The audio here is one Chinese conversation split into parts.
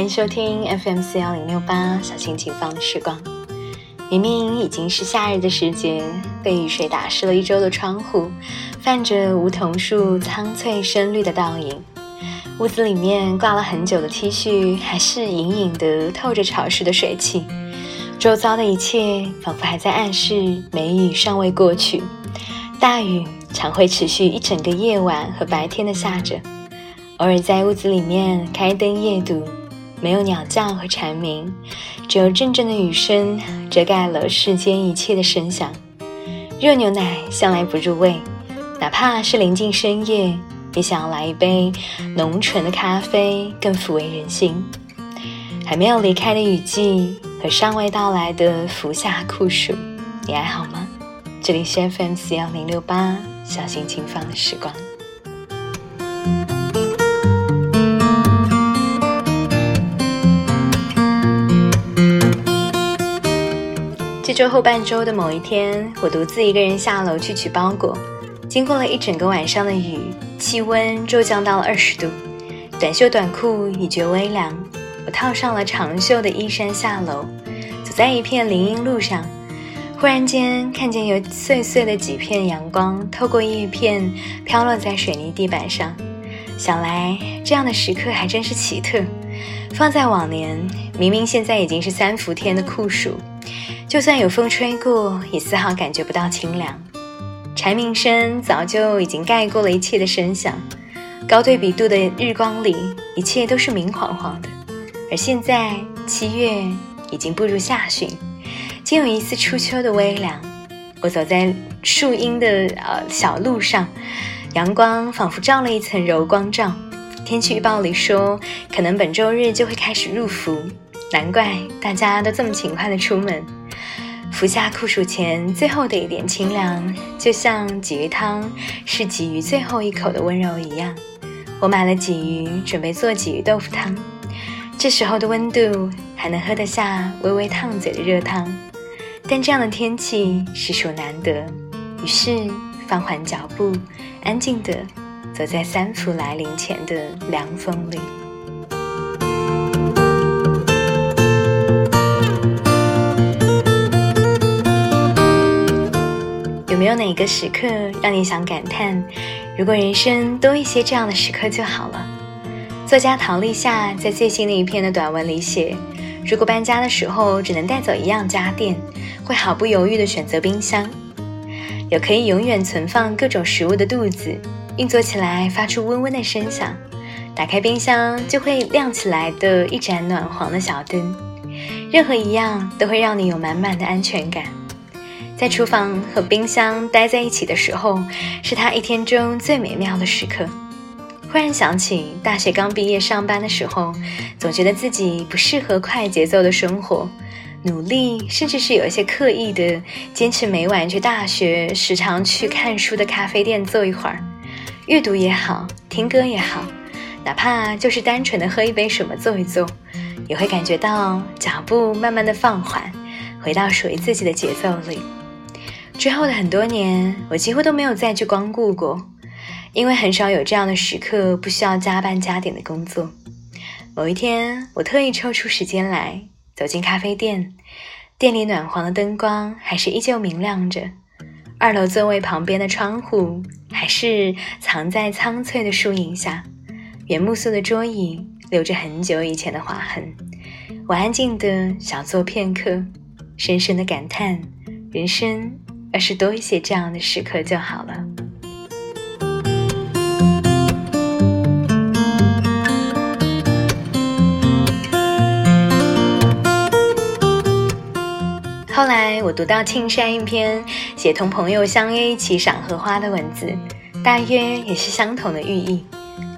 欢迎收听 FM 四幺零六八小心情放的时光。明明已经是夏日的时节，被雨水打湿了一周的窗户，泛着梧桐树苍翠深绿的倒影。屋子里面挂了很久的 T 恤，还是隐隐的透着潮湿的水汽。周遭的一切仿佛还在暗示梅雨尚未过去。大雨常会持续一整个夜晚和白天的下着，偶尔在屋子里面开灯夜读，没有鸟叫和蝉鸣，只有阵阵的雨声遮盖了世间一切的声响。热牛奶向来不入味，哪怕是临近深夜。也想要来一杯浓醇的咖啡，更抚慰人心。还没有离开的雨季和尚未到来的伏夏酷暑，你还好吗？这里是 FM 四幺零六八，小心轻放的时光。周后半周的某一天，我独自一个人下楼去取包裹。经过了一整个晚上的雨，气温骤降到了二十度，短袖短裤已觉微凉。我套上了长袖的衣衫下楼，走在一片林荫路上，忽然间看见有碎碎的几片阳光透过叶片飘落在水泥地板上。想来这样的时刻还真是奇特。放在往年，明明现在已经是三伏天的酷暑，就算有风吹过，也丝毫感觉不到清凉。蝉鸣声早就已经盖过了一切的声响，高对比度的日光里，一切都是明晃晃的。而现在七月已经步入下旬，竟有一丝初秋的微凉。我走在树荫的呃小路上，阳光仿佛照了一层柔光罩。天气预报里说，可能本周日就会开始入伏，难怪大家都这么勤快的出门。服下酷暑前最后的一点清凉，就像鲫鱼汤是鲫鱼最后一口的温柔一样。我买了鲫鱼，准备做鲫鱼豆腐汤。这时候的温度还能喝得下微微烫嘴的热汤，但这样的天气实属难得。于是放缓脚步，安静地走在三伏来临前的凉风里。有哪个时刻让你想感叹，如果人生多一些这样的时刻就好了。作家陶立夏在最新的一篇的短文里写，如果搬家的时候只能带走一样家电，会毫不犹豫地选择冰箱。有可以永远存放各种食物的肚子，运作起来发出嗡嗡的声响，打开冰箱就会亮起来的一盏暖黄的小灯，任何一样都会让你有满满的安全感。在厨房和冰箱待在一起的时候，是他一天中最美妙的时刻。忽然想起大学刚毕业上班的时候，总觉得自己不适合快节奏的生活，努力甚至是有一些刻意的坚持每晚去大学时常去看书的咖啡店坐一会儿，阅读也好，听歌也好，哪怕就是单纯的喝一杯什么坐一坐，也会感觉到脚步慢慢的放缓，回到属于自己的节奏里。之后的很多年，我几乎都没有再去光顾过，因为很少有这样的时刻不需要加班加点的工作。某一天，我特意抽出时间来走进咖啡店，店里暖黄的灯光还是依旧明亮着，二楼座位旁边的窗户还是藏在苍翠的树影下，原木色的桌椅留着很久以前的划痕。我安静的小坐片刻，深深的感叹人生。要是多一些这样的时刻就好了。后来我读到庆山一篇写同朋友相约一起赏荷花的文字，大约也是相同的寓意，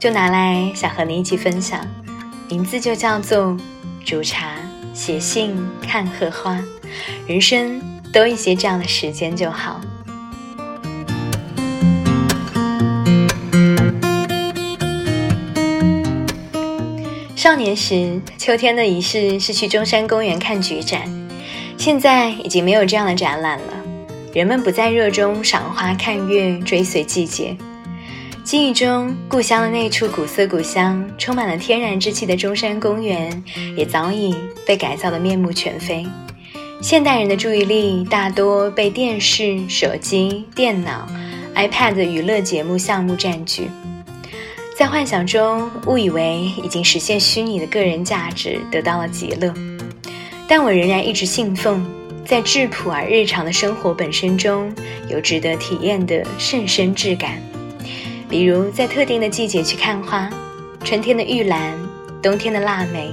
就拿来想和你一起分享。名字就叫做煮茶、写信、看荷花，人生。多一些这样的时间就好。少年时，秋天的仪式是去中山公园看菊展，现在已经没有这样的展览了。人们不再热衷赏花看月，追随季节。记忆中，故乡的那处古色古香、充满了天然之气的中山公园，也早已被改造的面目全非。现代人的注意力大多被电视、手机、电脑、iPad 娱乐节目项目占据，在幻想中误以为已经实现虚拟的个人价值，得到了极乐。但我仍然一直信奉，在质朴而日常的生活本身中有值得体验的甚深质感。比如在特定的季节去看花，春天的玉兰，冬天的腊梅，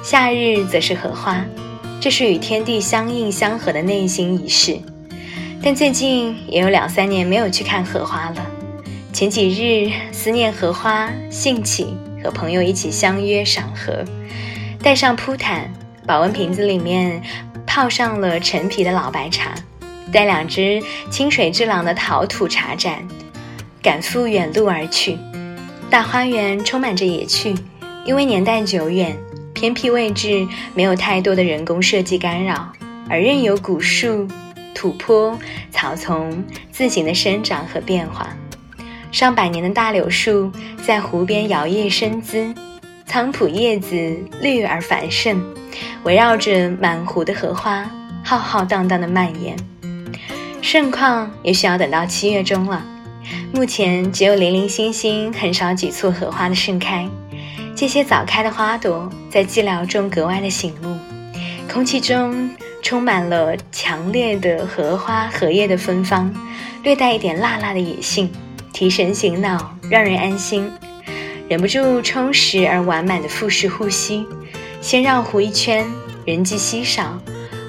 夏日则是荷花，这是与天地相应相合的内心仪式。但最近也有两三年没有去看荷花了。前几日思念荷花，兴起和朋友一起相约赏荷，带上铺毯，保温瓶子里面泡上了陈皮的老白茶，带两只清水之朗的陶土茶盏。赶赴远路而去，大花园充满着野趣，因为年代久远，偏僻位置没有太多的人工设计干扰，而任由古树、土坡、草丛自行的生长和变化。上百年的大柳树在湖边摇曳生姿，苍蒲叶子绿而繁盛，围绕着满湖的荷花浩浩荡荡的蔓延。盛况也需要等到七月中了。目前只有零零星星很少几簇荷花的盛开，这些早开的花朵在寂寥中格外的醒目，空气中充满了强烈的荷花荷叶的芬芳，略带一点辣辣的野性，提神醒脑，让人安心，忍不住充实而完满的腹式呼吸。先绕湖一圈，人迹稀少，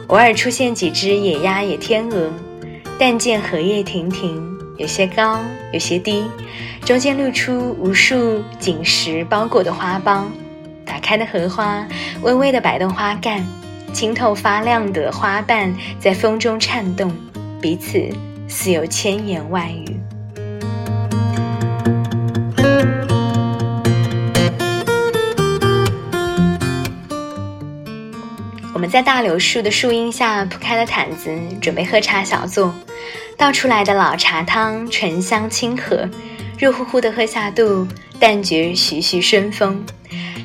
偶尔出现几只野鸭、野天鹅，但见荷叶亭亭。有些高，有些低，中间露出无数锦石包裹的花苞。打开的荷花微微的摆动花干，清透发亮的花瓣在风中颤动，彼此似有千言万语。我们在大柳树的树荫下铺开了毯子，准备喝茶小坐。倒出来的老茶汤醇香清和，热乎乎的喝下肚，但觉徐徐生风。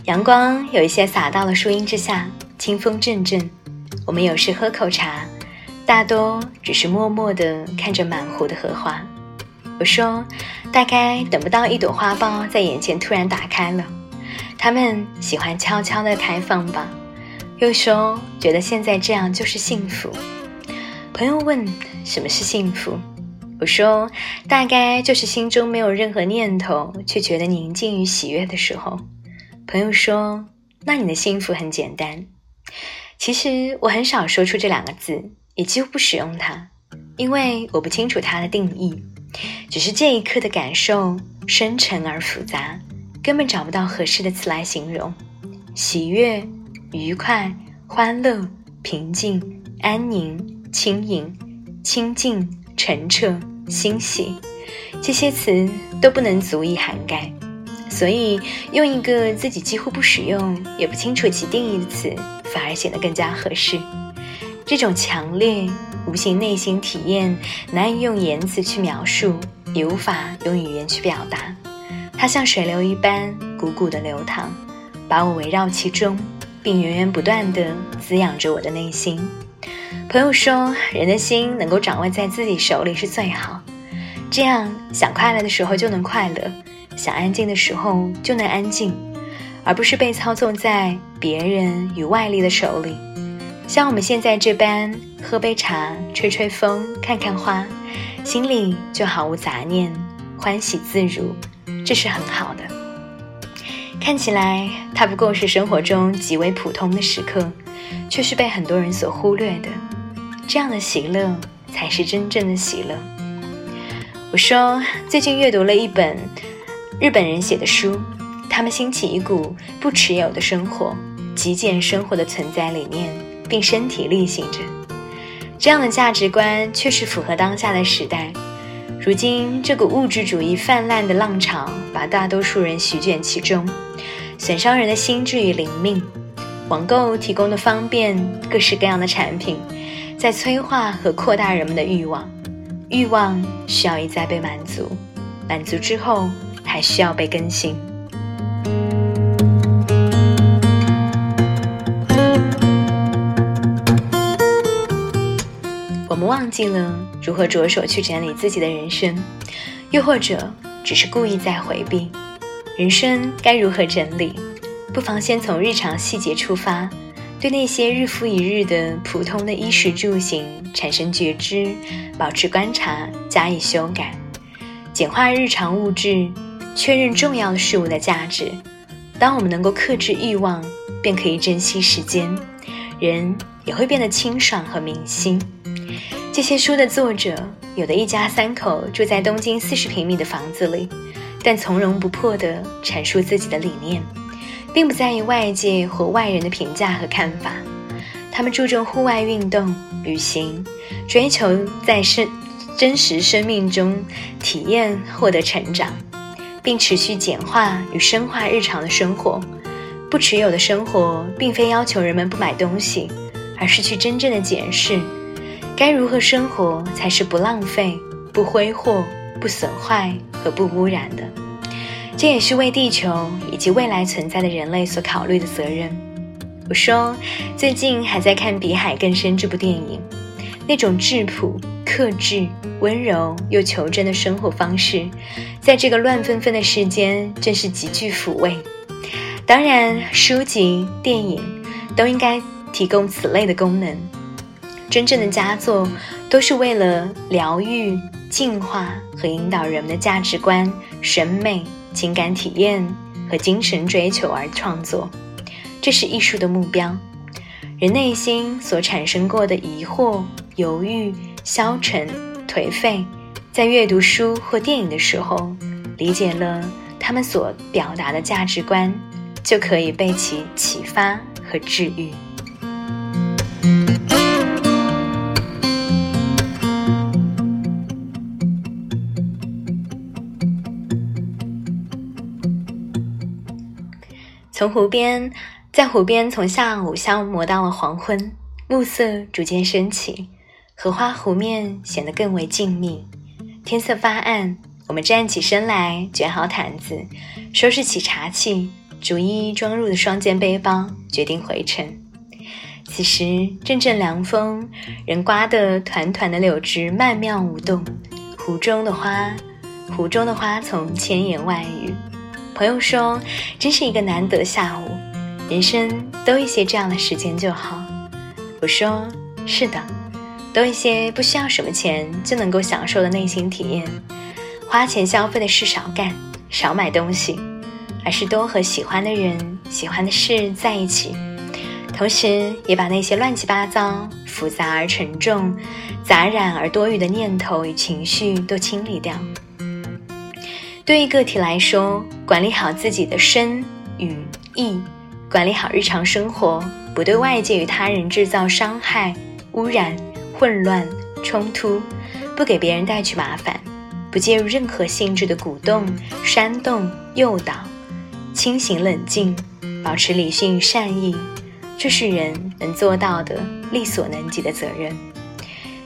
阳光有一些洒到了树荫之下，清风阵阵。我们有时喝口茶，大多只是默默地看着满湖的荷花。我说，大概等不到一朵花苞在眼前突然打开了，他们喜欢悄悄地开放吧。又说，觉得现在这样就是幸福。朋友问。什么是幸福？我说，大概就是心中没有任何念头，却觉得宁静与喜悦的时候。朋友说，那你的幸福很简单。其实我很少说出这两个字，也几乎不使用它，因为我不清楚它的定义。只是这一刻的感受深沉而复杂，根本找不到合适的词来形容。喜悦、愉快、欢乐、平静、安宁、轻盈。清净、澄澈、欣喜，这些词都不能足以涵盖，所以用一个自己几乎不使用、也不清楚其定义的词，反而显得更加合适。这种强烈、无形内心体验，难以用言辞去描述，也无法用语言去表达。它像水流一般汩汩的流淌，把我围绕其中，并源源不断地滋养着我的内心。朋友说，人的心能够掌握在自己手里是最好，这样想快乐的时候就能快乐，想安静的时候就能安静，而不是被操纵在别人与外力的手里。像我们现在这般，喝杯茶，吹吹风，看看花，心里就毫无杂念，欢喜自如，这是很好的。看起来，它不过是生活中极为普通的时刻。却是被很多人所忽略的，这样的喜乐才是真正的喜乐。我说，最近阅读了一本日本人写的书，他们兴起一股不持有的生活、极简生活的存在理念，并身体力行着。这样的价值观确实符合当下的时代。如今，这股物质主义泛滥的浪潮，把大多数人席卷其中，损伤人的心智与灵命。网购提供的方便，各式各样的产品，在催化和扩大人们的欲望。欲望需要一再被满足，满足之后还需要被更新。我们忘记了如何着手去整理自己的人生，又或者只是故意在回避。人生该如何整理？不妨先从日常细节出发，对那些日复一日的普通的衣食住行产生觉知，保持观察，加以修改，简化日常物质，确认重要事物的价值。当我们能够克制欲望，便可以珍惜时间，人也会变得清爽和明晰。这些书的作者，有的一家三口住在东京四十平米的房子里，但从容不迫地阐述自己的理念，并不在意外界或外人的评价和看法。他们注重户外运动、旅行，追求在生真实生命中体验、获得成长，并持续简化与深化日常的生活。不持有的生活，并非要求人们不买东西，而是去真正的检视。该如何生活才是不浪费、不挥霍、不损坏和不污染的？这也是为地球以及未来存在的人类所考虑的责任。我说，最近还在看《比海更深》这部电影，那种质朴、克制、温柔又求真的生活方式，在这个乱纷纷的世间，真是极具抚慰。当然，书籍、电影都应该提供此类的功能。真正的佳作，都是为了疗愈、净化和引导人们的价值观、审美、情感体验和精神追求而创作。这是艺术的目标。人内心所产生过的疑惑、犹豫、消沉、颓废，在阅读书或电影的时候，理解了他们所表达的价值观，就可以被其启发和治愈。湖边，在湖边从下午消磨到了黄昏，暮色逐渐升起，荷花湖面显得更为静谧。天色发暗，我们站起身来，卷好毯子，收拾起茶器，逐一装入的双肩背包，决定回城。此时阵阵凉风，仍刮得团团的柳枝曼妙舞动，湖中的花，湖中的花丛千言万语。朋友说：“真是一个难得下午，人生多一些这样的时间就好。”我说：“是的，多一些不需要什么钱就能够享受的内心体验。花钱消费的事少干，少买东西，而是多和喜欢的人、喜欢的事在一起。同时，也把那些乱七八糟、复杂而沉重、杂染而多余的念头与情绪都清理掉。”对于个体来说，管理好自己的身与意，管理好日常生活，不对外界与他人制造伤害、污染、混乱、冲突，不给别人带去麻烦，不介入任何性质的鼓动、煽动、诱导，清醒冷静，保持理性与善意，这是人能做到的力所能及的责任。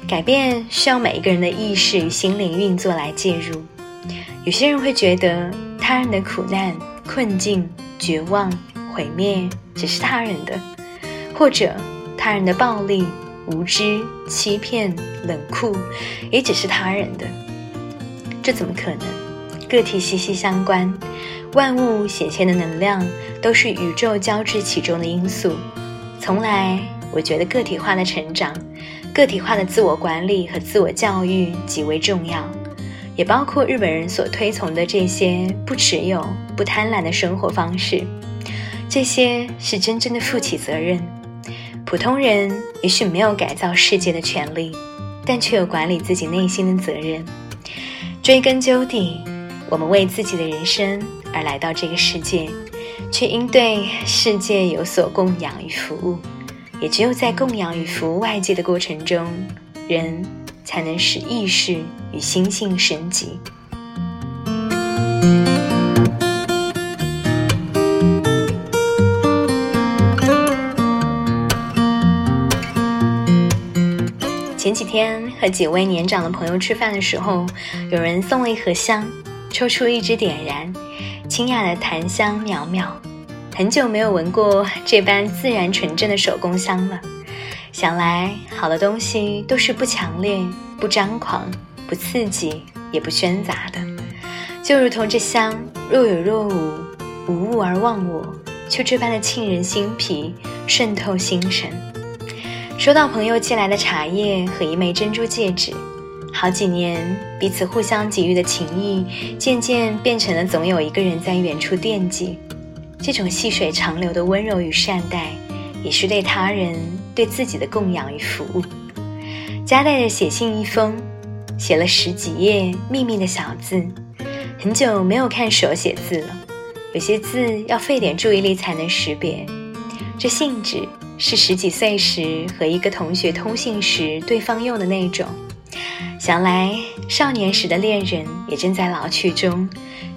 改变需要每一个人的意识与心灵运作来介入。有些人会觉得他人的苦难、困境、绝望、毁灭只是他人的，或者他人的暴力、无知、欺骗、冷酷也只是他人的。这怎么可能？个体息息相关，万物显现的能量都是宇宙交织其中的因素。从来，我觉得个体化的成长、个体化的自我管理和自我教育极为重要。也包括日本人所推崇的这些不持有、不贪婪的生活方式，这些是真正的负起责任。普通人也许没有改造世界的权利，但却有管理自己内心的责任。追根究底，我们为自己的人生而来到这个世界，却应对世界有所供养与服务。也只有在供养与服务外界的过程中，人。才能使意识与心性升级。前几天和几位年长的朋友吃饭的时候，有人送了一盒香，抽出一支点燃，清雅的檀香袅袅。很久没有闻过这般自然纯正的手工香了。想来，好的东西都是不强烈、不张狂、不刺激，也不喧杂的。就如同这香，若有若无，无物而忘我，却这般的沁人心脾，渗透心神。收到朋友寄来的茶叶和一枚珍珠戒指，好几年彼此互相给予的情谊，渐渐变成了总有一个人在远处惦记。这种细水长流的温柔与善待，也是对他人、对自己的供养与服务。夹带着写信一封，写了十几页秘密的小字。很久没有看手写字了，有些字要费点注意力才能识别。这信纸是十几岁时和一个同学通信时对方用的那种。想来少年时的恋人也正在老去中，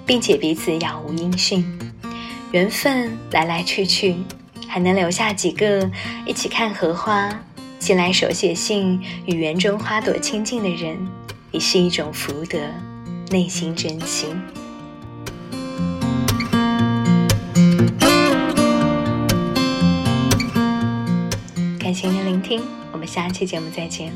并且彼此杳无音讯。缘分来来去去，还能留下几个一起看荷花、寄来手写信与园中花朵亲近的人，也是一种福德。内心真情。感谢您的聆听，我们下期节目再见。